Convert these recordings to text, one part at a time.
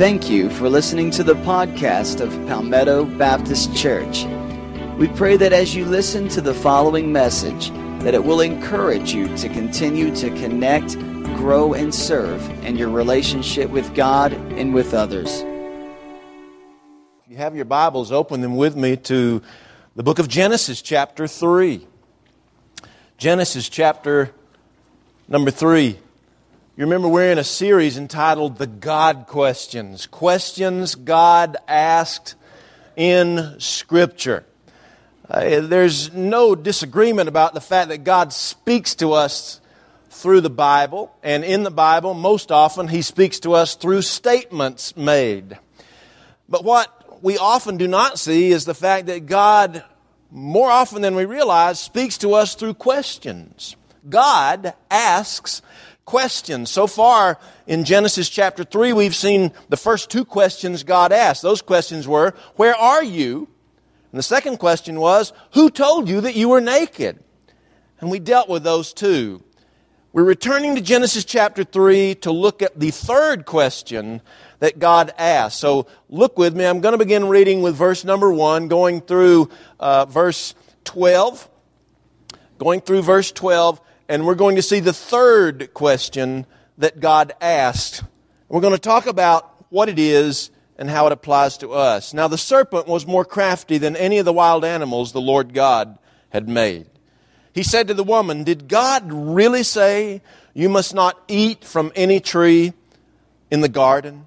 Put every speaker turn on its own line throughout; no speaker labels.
Thank you for listening to the podcast of Palmetto Baptist Church. We pray that as you listen to the following message, that it will encourage you to continue to connect, grow, and serve in your relationship with God and with others.
If you have your Bibles, open them with me to the book of Genesis, chapter 3. Genesis, chapter number 3. You remember we're in a series entitled The God Questions Questions God Asked in Scripture. Uh, there's no disagreement about the fact that God speaks to us through the Bible, and in the Bible, most often, He speaks to us through statements made. But what we often do not see is the fact that God, more often than we realize, speaks to us through questions. God asks questions. So far in Genesis chapter 3, we've seen the first two questions God asked. Those questions were, Where are you? And the second question was, Who told you that you were naked? And we dealt with those two. We're returning to Genesis chapter 3 to look at the third question that God asked. So look with me. I'm going to begin reading with verse number 1, going through uh, verse 12. Going through verse 12 and we're going to see the third question that God asked. We're going to talk about what it is and how it applies to us. Now, the serpent was more crafty than any of the wild animals the Lord God had made. He said to the woman, Did God really say you must not eat from any tree in the garden?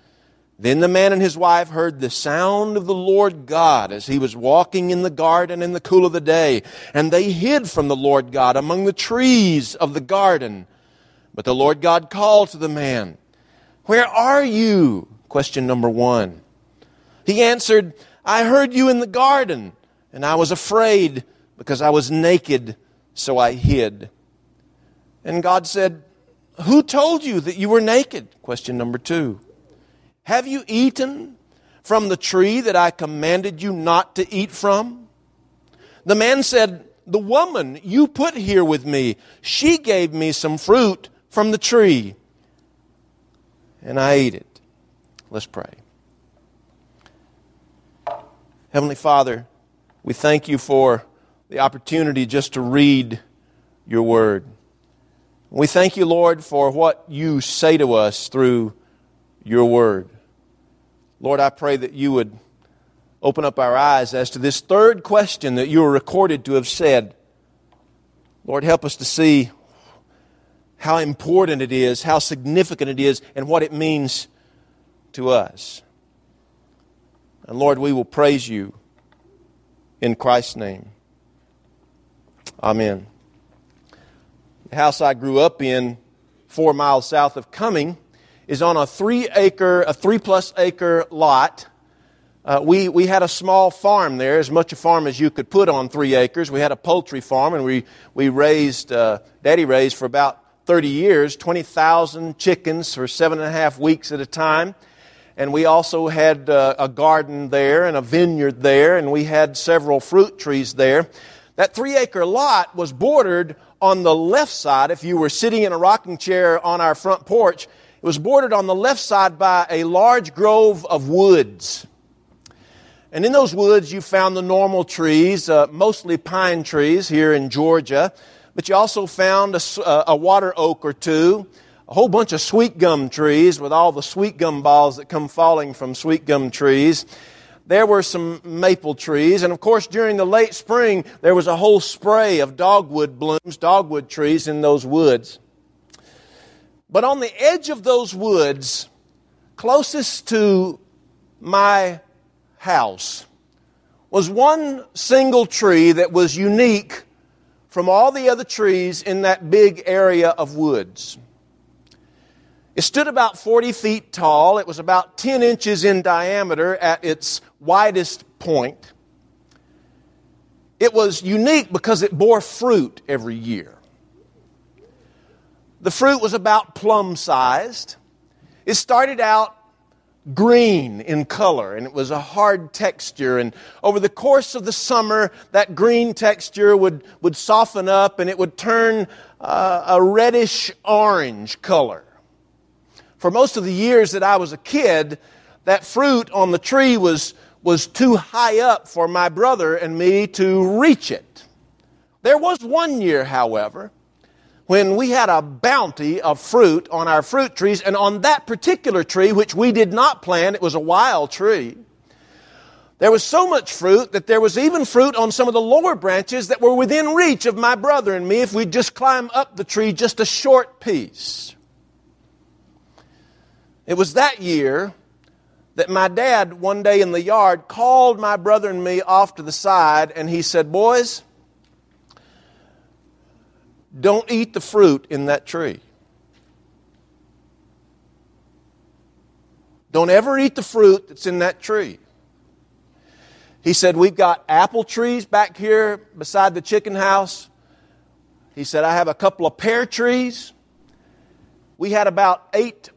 Then the man and his wife heard the sound of the Lord God as he was walking in the garden in the cool of the day, and they hid from the Lord God among the trees of the garden. But the Lord God called to the man, Where are you? Question number one. He answered, I heard you in the garden, and I was afraid because I was naked, so I hid. And God said, Who told you that you were naked? Question number two. Have you eaten from the tree that I commanded you not to eat from? The man said, The woman you put here with me, she gave me some fruit from the tree, and I ate it. Let's pray. Heavenly Father, we thank you for the opportunity just to read your word. We thank you, Lord, for what you say to us through your word. Lord, I pray that you would open up our eyes as to this third question that you are recorded to have said. Lord, help us to see how important it is, how significant it is, and what it means to us. And Lord, we will praise you in Christ's name. Amen. The house I grew up in, four miles south of Cumming, is on a three acre, a three plus acre lot. Uh, we, we had a small farm there, as much a farm as you could put on three acres. We had a poultry farm, and we, we raised, uh, Daddy raised for about 30 years, 20,000 chickens for seven and a half weeks at a time. And we also had uh, a garden there and a vineyard there, and we had several fruit trees there. That three acre lot was bordered on the left side. If you were sitting in a rocking chair on our front porch, it was bordered on the left side by a large grove of woods. And in those woods, you found the normal trees, uh, mostly pine trees here in Georgia, but you also found a, uh, a, water oak or two, a whole bunch of sweet gum trees with all the sweet gum balls that come falling from sweet gum trees. there were some maple trees. And of course, during the late spring, there was a whole spray of dogwood blooms, dogwood trees in those woods. But on the edge of those woods, closest to my house, was one single tree that was unique from all the other trees in that big area of woods. It stood about 40 feet tall. It was about 10 inches in diameter at its widest point. It was unique because it bore fruit every year. The fruit was about plum sized. It started out green in color and it was a hard texture. And over the course of the summer, that green texture would, would soften up and it would turn uh, a reddish orange color. For most of the years that I was a kid, that fruit on the tree was, was too high up for my brother and me to reach it. There was one year, however, when we had a bounty of fruit on our fruit trees, and on that particular tree, which we did not plant, it was a wild tree. There was so much fruit that there was even fruit on some of the lower branches that were within reach of my brother and me if we'd just climb up the tree just a short piece. It was that year that my dad, one day in the yard, called my brother and me off to the side and he said, Boys, don't eat the fruit in that tree. Don't ever eat the fruit that's in that tree. He said, We've got apple trees back here beside the chicken house. He said, I have a couple of pear trees. We had about eight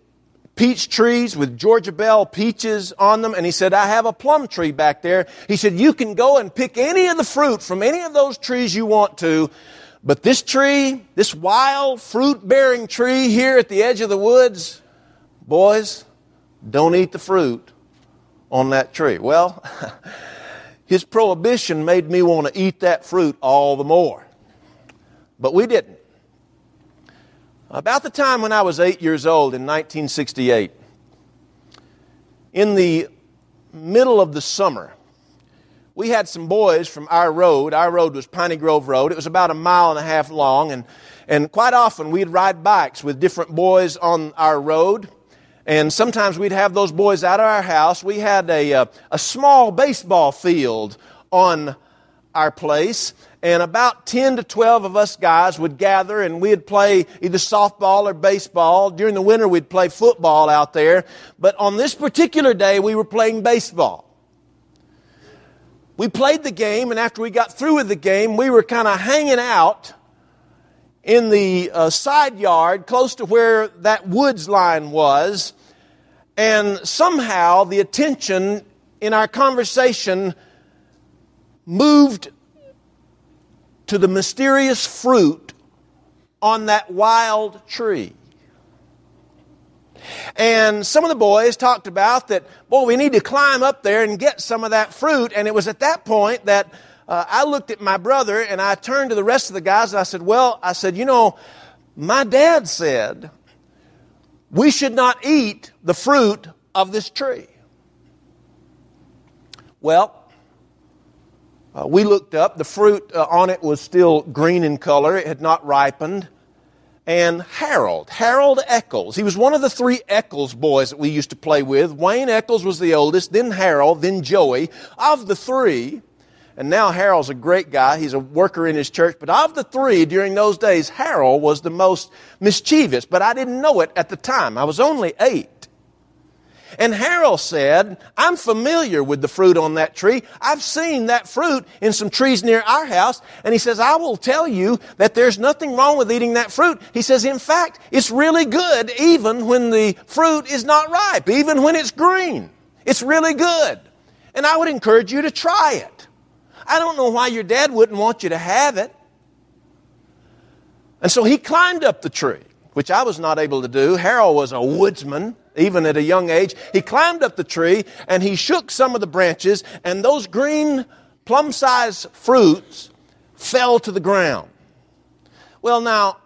peach trees with Georgia Belle peaches on them. And he said, I have a plum tree back there. He said, You can go and pick any of the fruit from any of those trees you want to. But this tree, this wild fruit bearing tree here at the edge of the woods, boys, don't eat the fruit on that tree. Well, his prohibition made me want to eat that fruit all the more. But we didn't. About the time when I was eight years old in 1968, in the middle of the summer, we had some boys from our road. Our road was Piney Grove Road. It was about a mile and a half long, and, and quite often we'd ride bikes with different boys on our road. And sometimes we'd have those boys out of our house. We had a, a, uh, a small baseball field on our place, and about 10 to 12 of us guys would gather and we'd play either softball or baseball. During the winter, we'd play football out there. But on this particular day, we were playing baseball we played the game, and after we got through with the game, we were kind of hanging out in the uh, side yard close to where that woods line was. And somehow the attention in our conversation moved to the mysterious fruit on that wild tree. And some of the boys talked about that, boy, we need to climb up there and get some of that fruit. And it was at that point that uh, I looked at my brother and I turned to the rest of the guys and I said, Well, I said, you know, my dad said we should not eat the fruit of this tree. Well, uh, we looked up. The fruit uh, on it was still green in color, it had not ripened and Harold, Harold Eccles. He was one of the three Eccles boys that we used to play with. Wayne Eccles was the oldest, then Harold, then Joey. Of the three, and now Harold's a great guy, he's a worker in his church, but of the three during those days, Harold was the most mischievous, but I didn't know it at the time. I was only eight. And Harold said, I'm familiar with the fruit on that tree. I've seen that fruit in some trees near our house. And he says, I will tell you that there's nothing wrong with eating that fruit. He says, in fact, it's really good even when the fruit is not ripe, even when it's green. It's really good. And I would encourage you to try it. I don't know why your dad wouldn't want you to have it. And so he climbed up the tree, which I was not able to do. Harold was a woodsman even at a young age. He climbed up the tree and he shook some of the branches, and those green, plum sized fruits fell to the ground. Well, now,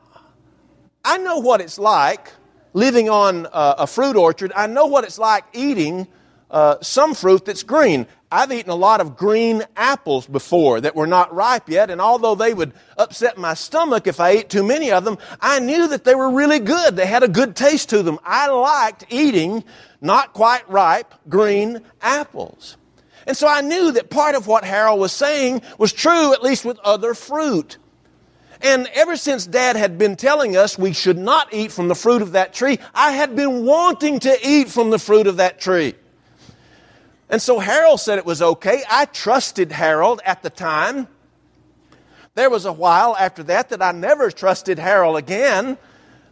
I know what it's like living on uh, a, fruit orchard. I know what it's like eating uh, some fruit that's green. I've eaten a lot of green apples before that were not ripe yet, and although they would upset my stomach if I ate too many of them, I knew that they were really good. They had a good taste to them. I liked eating not quite ripe green apples. And so I knew that part of what Harold was saying was true, at least with other fruit. And ever since Dad had been telling us we should not eat from the fruit of that tree, I had been wanting to eat from the fruit of that tree. And so Harold said it was okay. I trusted Harold at the time. There was a while after that that I never trusted Harold again.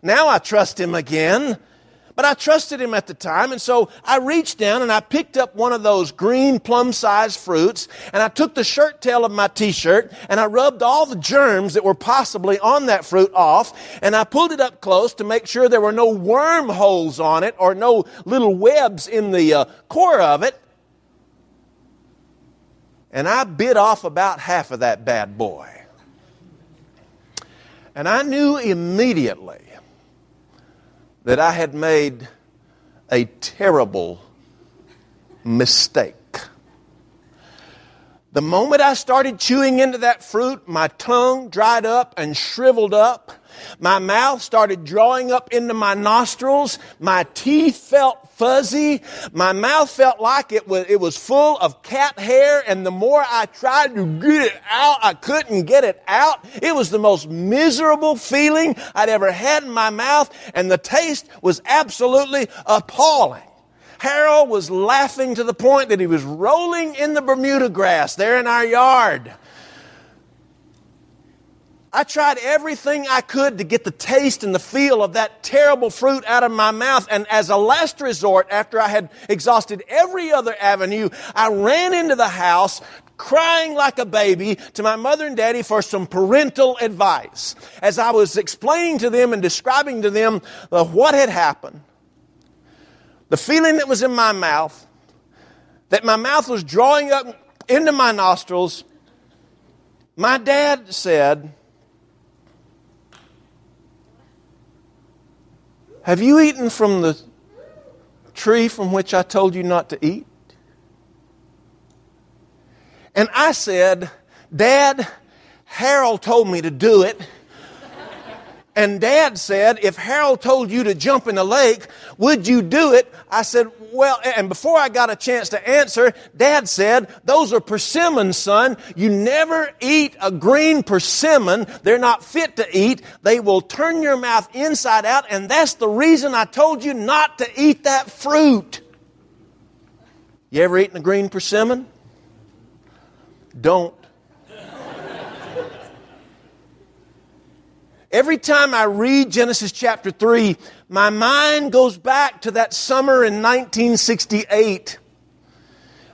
Now I trust him again. But I trusted him at the time, and so I reached down and I picked up one of those green plum sized fruits, and I took the shirt tail of my t shirt and I rubbed all the germs that were possibly on that fruit off, and I pulled it up close to make sure there were no wormholes on it or no little webs in the uh, core of it. And I bit off about half of that bad boy. And I knew immediately that I had made a terrible mistake. The moment I started chewing into that fruit, my tongue dried up and shriveled up. My mouth started drawing up into my nostrils. My teeth felt fuzzy. My mouth felt like it was, it was full of cat hair. And the more I tried to get it out, I couldn't get it out. It was the most miserable feeling I'd ever had in my mouth. And the taste was absolutely appalling. Harold was laughing to the point that he was rolling in the Bermuda grass there in our yard. I tried everything I could to get the taste and the feel of that terrible fruit out of my mouth. And as a last resort, after I had exhausted every other avenue, I ran into the house crying like a baby to my mother and daddy for some parental advice. As I was explaining to them and describing to them what had happened, the feeling that was in my mouth, that my mouth was drawing up into my nostrils, my dad said, Have you eaten from the tree from which I told you not to eat? And I said, Dad, Harold told me to do it. And dad said, if Harold told you to jump in the lake, would you do it? I said, well, and before I got a chance to answer, dad said, those are persimmons, son. You never eat a green persimmon. They're not fit to eat. They will turn your mouth inside out. And that's the reason I told you not to eat that fruit. You ever eaten a green persimmon? Don't Every time I read Genesis chapter 3, my mind goes back to that summer in 1968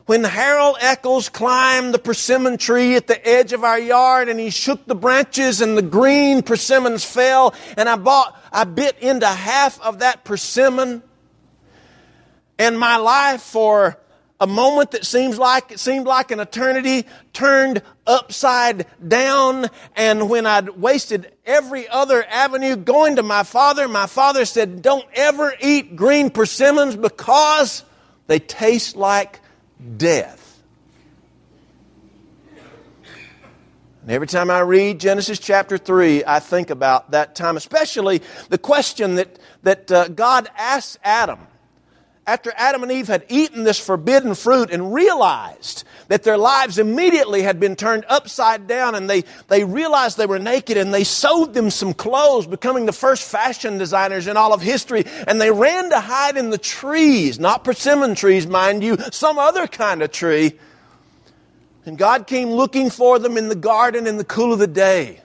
when Harold Eccles climbed the persimmon tree at the edge of our yard and he shook the branches and the green persimmons fell and I bought, I bit into half of that persimmon and my life for a moment that seems like it seemed like an eternity turned upside down and when i'd wasted every other avenue going to my father my father said don't ever eat green persimmons because they taste like death. And every time i read genesis chapter 3 i think about that time especially the question that, that uh, god asks adam after Adam and Eve had eaten this forbidden fruit and realized that their lives immediately had been turned upside down and they, they realized they were naked and they sewed them some clothes, becoming the first fashion designers in all of history. And they ran to hide in the trees, not persimmon trees, mind you, some other kind of tree. And God came looking for them in the garden in the cool of the day.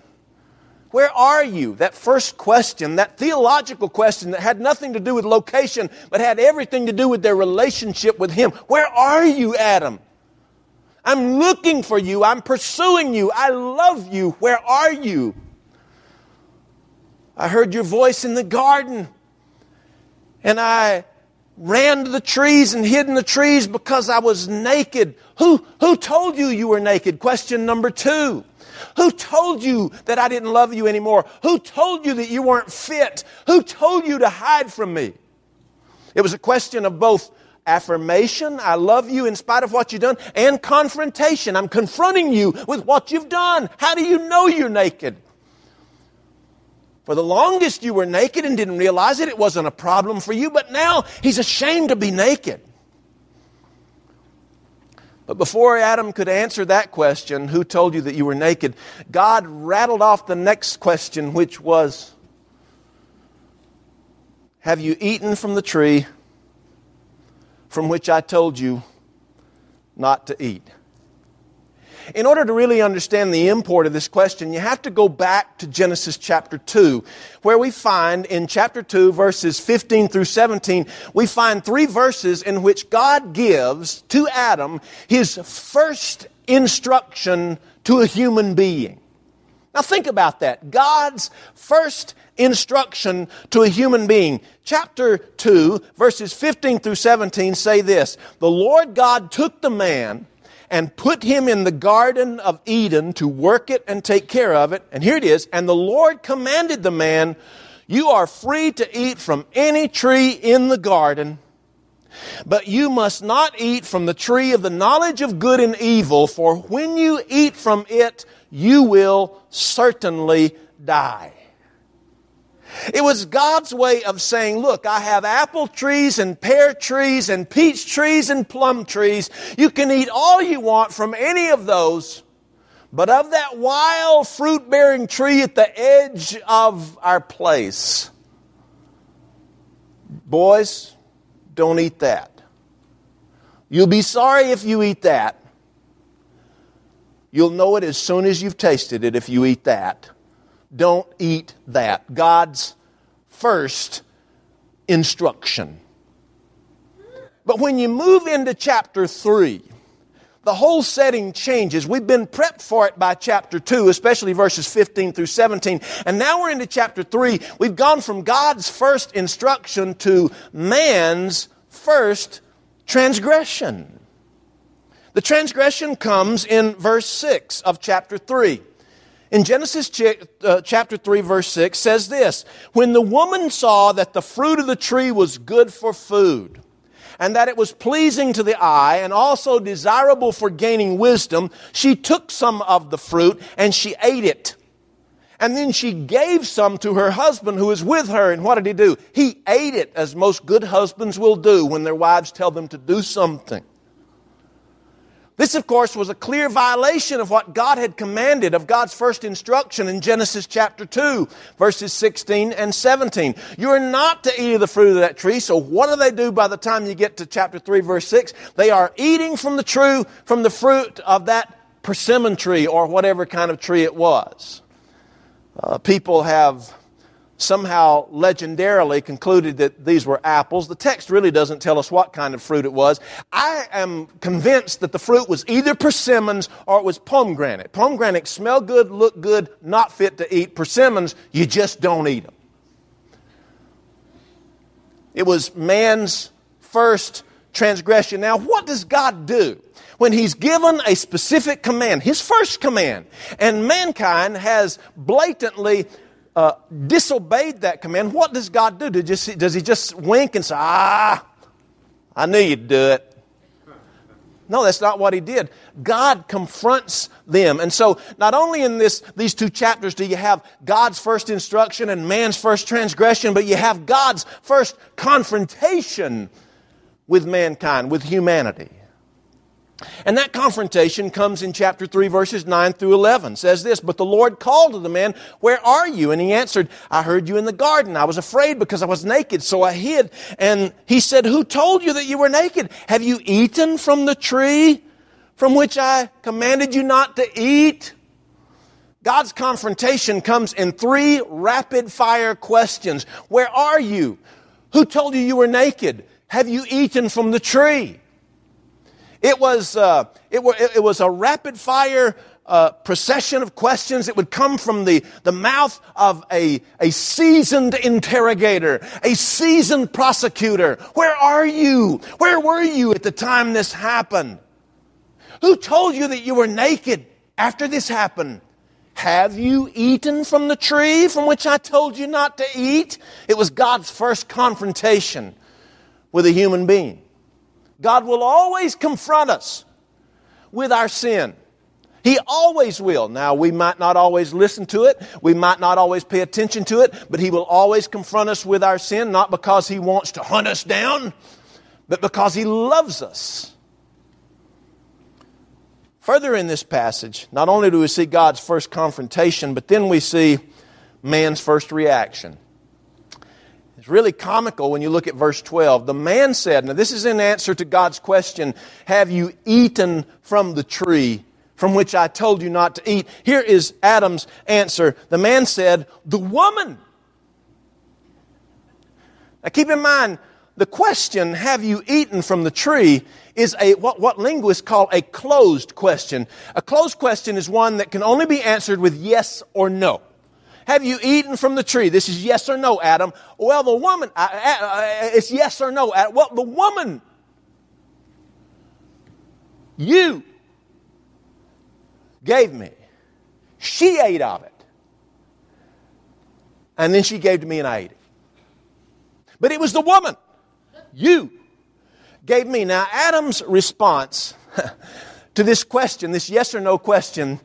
Where are you? That first question, that theological question that had nothing to do with location, but had everything to do with their relationship with Him. Where are you, Adam? I'm looking for you. I'm pursuing you. I love you. Where are you? I heard your voice in the garden, and I ran to the trees and hid in the trees because I was naked. Who, who told you you were naked? Question number two. Who told you that I didn't love you anymore? Who told you that you weren't fit? Who told you to hide from me? It was a question of both affirmation, I love you in spite of what you've done, and confrontation. I'm confronting you with what you've done. How do you know you're naked? For the longest you were naked and didn't realize it, it wasn't a problem for you, but now he's ashamed to be naked. But before Adam could answer that question, who told you that you were naked? God rattled off the next question, which was Have you eaten from the tree from which I told you not to eat? In order to really understand the import of this question, you have to go back to Genesis chapter 2, where we find in chapter 2, verses 15 through 17, we find three verses in which God gives to Adam his first instruction to a human being. Now think about that. God's first instruction to a human being. Chapter 2, verses 15 through 17 say this The Lord God took the man and put him in the Garden of Eden to work it and take care of it. And here it is. And the Lord commanded the man, You are free to eat from any tree in the garden, but you must not eat from the tree of the knowledge of good and evil, for when you eat from it, you will certainly die. It was God's way of saying, look, I have apple trees and pear trees and peach trees and plum trees. You can eat all you want from any of those. But of that wild fruit bearing tree at the edge of our place, boys, don't eat that. You'll be sorry if you eat that. You'll know it as soon as you've tasted it if you eat that. Don't eat that. God's first instruction. But when you move into chapter 3, the whole setting changes. We've been prepped for it by chapter 2, especially verses 15 through 17. And now we're into chapter 3. We've gone from God's first instruction to man's first transgression. The transgression comes in verse 6 of chapter 3 in Genesis uh, chapter 3, verse 6 says this When the woman saw that the fruit of the tree was good for food, and that it was pleasing to the eye, and also desirable for gaining wisdom, she took some of the fruit and she ate it. And then she gave some to her husband who was with her. And what did he do? He ate it, as most good husbands will do when their wives tell them to do something. This, of course, was a clear violation of what God had commanded, of God's first instruction in Genesis chapter 2, verses 16 and 17. You are not to eat of the fruit of that tree, so what do they do by the time you get to chapter 3, verse 6? They are eating from the true, from the fruit of that persimmon tree or whatever kind of tree it was. Uh, people have somehow legendarily concluded that these were apples. The text really doesn't tell us what kind of fruit it was. I am convinced that the fruit was either persimmons or it was pomegranate. Pomegranates smell good, look good, not fit to eat. Persimmons, you just don't eat them. It was man's first transgression. Now, what does God do? when he's given a specific command, his first command, and mankind has blatantly uh, disobeyed that command, what does God do? Does he, does he just wink and say, ah, I knew you'd do it? No, that's not what he did. God confronts them. And so, not only in this, these two chapters do you have God's first instruction and man's first transgression, but you have God's first confrontation with mankind, with humanity. And that confrontation comes in chapter 3, verses 9 through 11. It says this, But the Lord called to the man, Where are you? And he answered, I heard you in the garden. I was afraid because I was naked, so I hid. And he said, Who told you that you were naked? Have you eaten from the tree from which I commanded you not to eat? God's confrontation comes in three rapid fire questions. Where are you? Who told you you were naked? Have you eaten from the tree? It was, uh, it, were, it, was a rapid fire uh, procession of questions. It would come from the, the mouth of a, a seasoned interrogator, a seasoned prosecutor. Where are you? Where were you at the time this happened? Who told you that you were naked after this happened? Have you eaten from the tree from which I told you not to eat? It was God's first confrontation with a human being. God will always confront us with our sin. He always will. Now, we might not always listen to it. We might not always pay attention to it, but He will always confront us with our sin, not because He wants to hunt us down, but because He loves us. Further in this passage, not only do we see God's first confrontation, but then we see man's first reaction. It's really comical when you look at verse 12. The man said, Now, this is in answer to God's question Have you eaten from the tree from which I told you not to eat? Here is Adam's answer. The man said, The woman. Now, keep in mind, the question, Have you eaten from the tree? is a, what, what linguists call a closed question. A closed question is one that can only be answered with yes or no. Have you eaten from the tree? This is yes or no, Adam. Well, the woman, uh, uh, uh, it's yes or no. Well, the woman, you gave me. She ate of it. And then she gave to me and I ate it. But it was the woman, you, gave me. Now, Adam's response to this question, this yes or no question,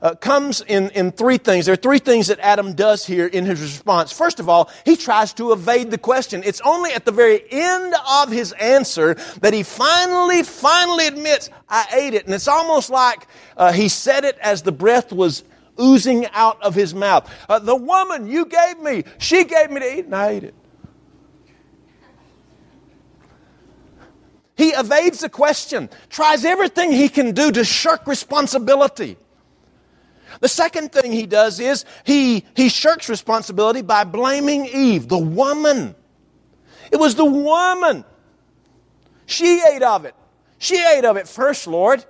uh, comes in, in three things. There are three things that Adam does here in his response. First of all, he tries to evade the question. It's only at the very end of his answer that he finally, finally admits, I ate it. And it's almost like uh, he said it as the breath was oozing out of his mouth. Uh, the woman you gave me, she gave me to eat, and I ate it. He evades the question, tries everything he can do to shirk responsibility. The second thing he does is he, he shirks responsibility by blaming Eve, the woman. It was the woman. She ate of it. She ate of it first, Lord.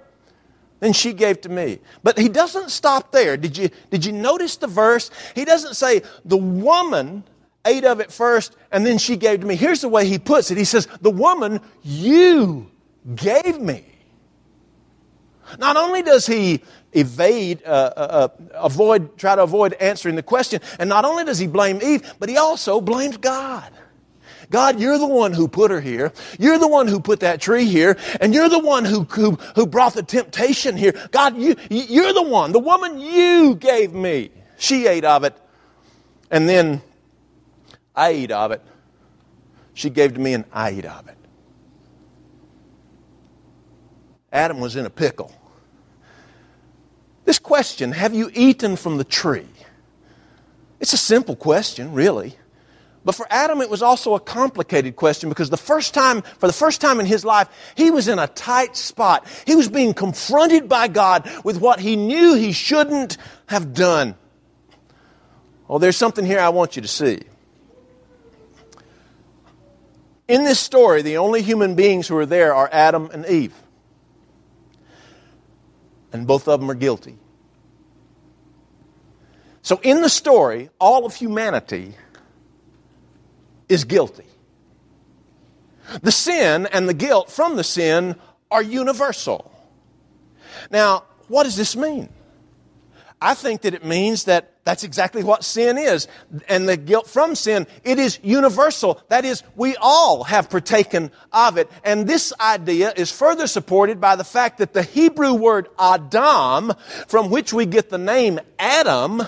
Then she gave to me. But he doesn't stop there. Did you, did you notice the verse? He doesn't say, the woman ate of it first and then she gave to me. Here's the way he puts it. He says, the woman you gave me. Not only does he evade, uh, uh, uh, avoid, try to avoid answering the question, and not only does he blame Eve, but he also blames God. God, you're the one who put her here. You're the one who put that tree here. And you're the one who, who, who brought the temptation here. God, you, you're the one. The woman you gave me. She ate of it. And then I ate of it. She gave to me and I ate of it. Adam was in a pickle. This question, have you eaten from the tree? It's a simple question, really. But for Adam, it was also a complicated question because the first time, for the first time in his life, he was in a tight spot. He was being confronted by God with what he knew he shouldn't have done. Oh, there's something here I want you to see. In this story, the only human beings who are there are Adam and Eve and both of them are guilty. So, in the story, all of humanity is guilty. The sin and the guilt from the sin are universal. Now, what does this mean? I think that it means that that's exactly what sin is. And the guilt from sin, it is universal. That is, we all have partaken of it. And this idea is further supported by the fact that the Hebrew word Adam, from which we get the name Adam,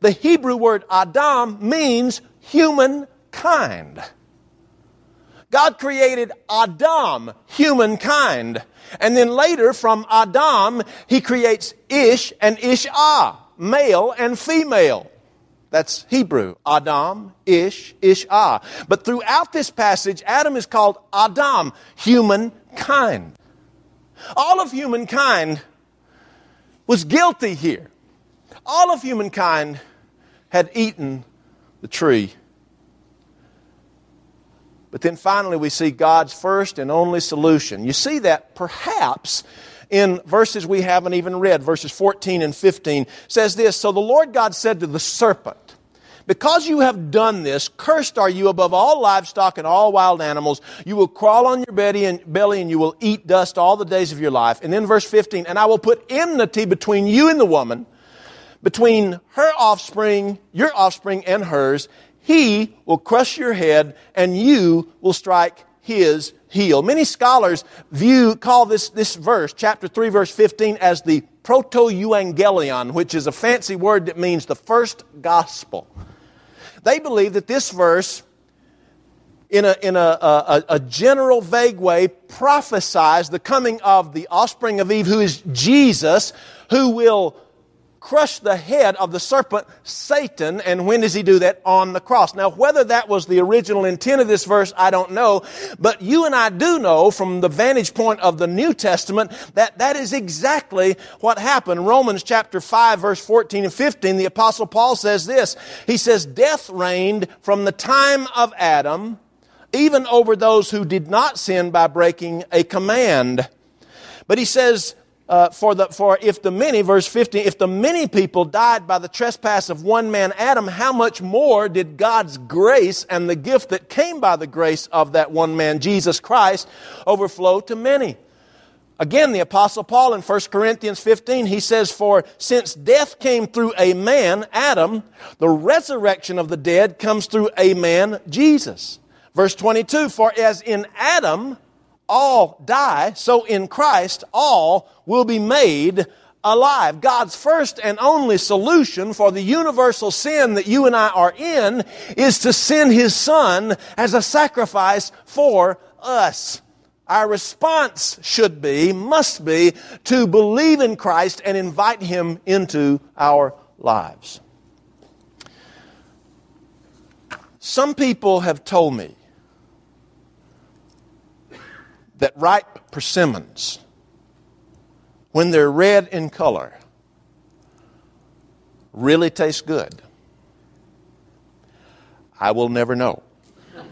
the Hebrew word Adam means humankind. God created Adam, humankind. And then later from Adam, he creates Ish and Ishah, male and female. That's Hebrew. Adam, Ish, Ishah. But throughout this passage, Adam is called Adam, humankind. All of humankind was guilty here. All of humankind had eaten the tree but then finally, we see God's first and only solution. You see that perhaps in verses we haven't even read, verses 14 and 15, says this So the Lord God said to the serpent, because you have done this, cursed are you above all livestock and all wild animals. You will crawl on your belly and, belly and you will eat dust all the days of your life. And then verse 15, and I will put enmity between you and the woman, between her offspring, your offspring, and hers, he will crush your head, and you will strike his heel. Many scholars view, call this, this verse, chapter 3, verse 15, as the proto-evangelion, which is a fancy word that means the first gospel. They believe that this verse, in a, in a, a, a general, vague way, prophesies the coming of the offspring of Eve, who is Jesus, who will crush the head of the serpent, Satan. And when does he do that? On the cross. Now, whether that was the original intent of this verse, I don't know. But you and I do know from the vantage point of the New Testament that that is exactly what happened. Romans chapter 5 verse 14 and 15, the apostle Paul says this. He says, death reigned from the time of Adam, even over those who did not sin by breaking a command. But he says, uh, for, the, for if the many, verse 15, if the many people died by the trespass of one man, Adam, how much more did God's grace and the gift that came by the grace of that one man, Jesus Christ, overflow to many? Again, the Apostle Paul in 1 Corinthians 15, he says, For since death came through a man, Adam, the resurrection of the dead comes through a man, Jesus. Verse 22, For as in Adam, all die, so in Christ all will be made alive. God's first and only solution for the universal sin that you and I are in is to send His Son as a sacrifice for us. Our response should be, must be, to believe in Christ and invite Him into our lives. Some people have told me that ripe persimmons, when they're red in color, really taste good? I will never know.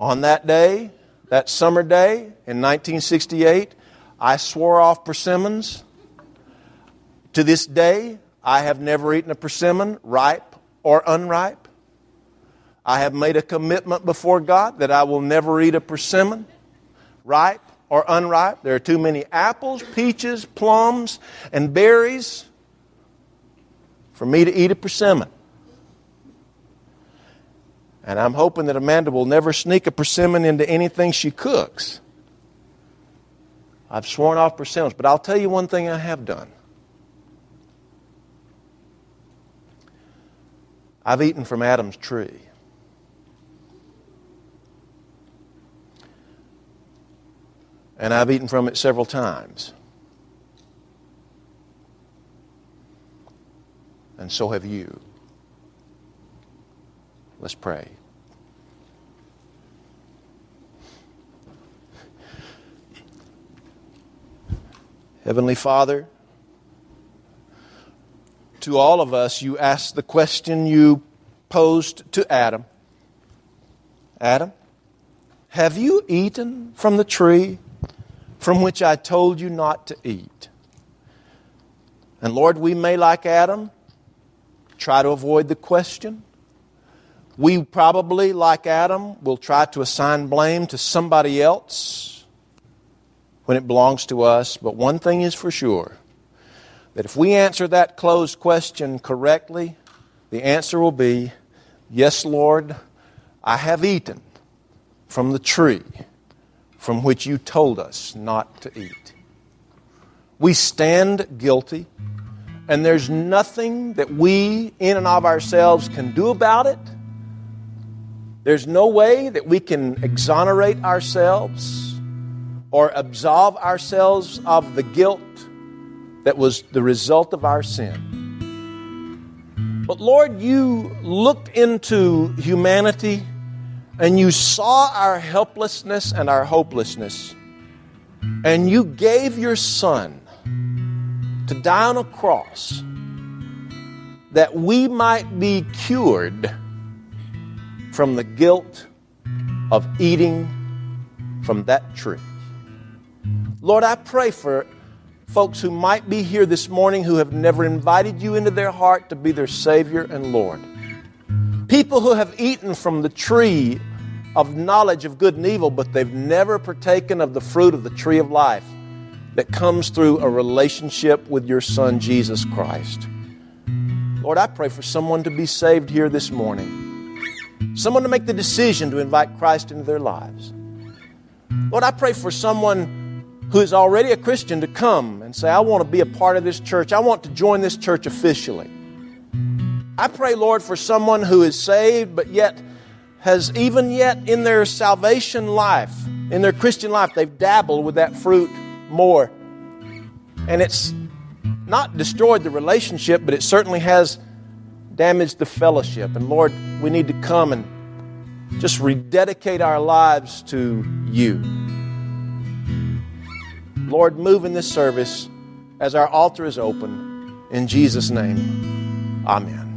On that day, that summer day in 1968, I swore off persimmons. To this day, I have never eaten a persimmon, ripe or unripe. I have made a commitment before God that I will never eat a persimmon, ripe or unripe. There are too many apples, peaches, plums, and berries for me to eat a persimmon. And I'm hoping that Amanda will never sneak a persimmon into anything she cooks. I've sworn off persimmons, but I'll tell you one thing I have done. I've eaten from Adam's tree. And I've eaten from it several times. And so have you. Let's pray. Heavenly Father, to all of us, you asked the question you posed to Adam Adam, have you eaten from the tree from which I told you not to eat. And Lord, we may, like Adam, try to avoid the question. We probably, like Adam, will try to assign blame to somebody else when it belongs to us. But one thing is for sure that if we answer that closed question correctly, the answer will be Yes, Lord, I have eaten from the tree from which you told us not to eat. We stand guilty, and there's nothing that we, in and of ourselves, can do about it. There's no way that we can exonerate ourselves or absolve ourselves of the guilt that was the result of our sin. But Lord, you looked into humanity and you saw our helplessness and our hopelessness, and you gave your Son to die on a cross that we might be cured from the guilt of eating from that tree. Lord, I pray for folks who might be here this morning who have never invited you into their heart to be their Savior and Lord. People who have eaten from the tree of knowledge of good and evil, but they've never partaken of the fruit of the tree of life that comes through a relationship with your Son, Jesus Christ. Lord, I pray for someone to be saved here this morning. someone to make the decision to invite Christ into their lives. Lord, I pray for someone who is already a Christian to come and say, I want to be a part of this church. I want to join this church officially. I pray, Lord, for someone who is saved but yet has even yet in their salvation life, in their Christian life, they've dabbled with that fruit more. And it's not destroyed the relationship, but it certainly has damaged the fellowship. And Lord, we need to come and just rededicate our lives to you. Lord, move in this service as our altar is open. In Jesus' name, amen.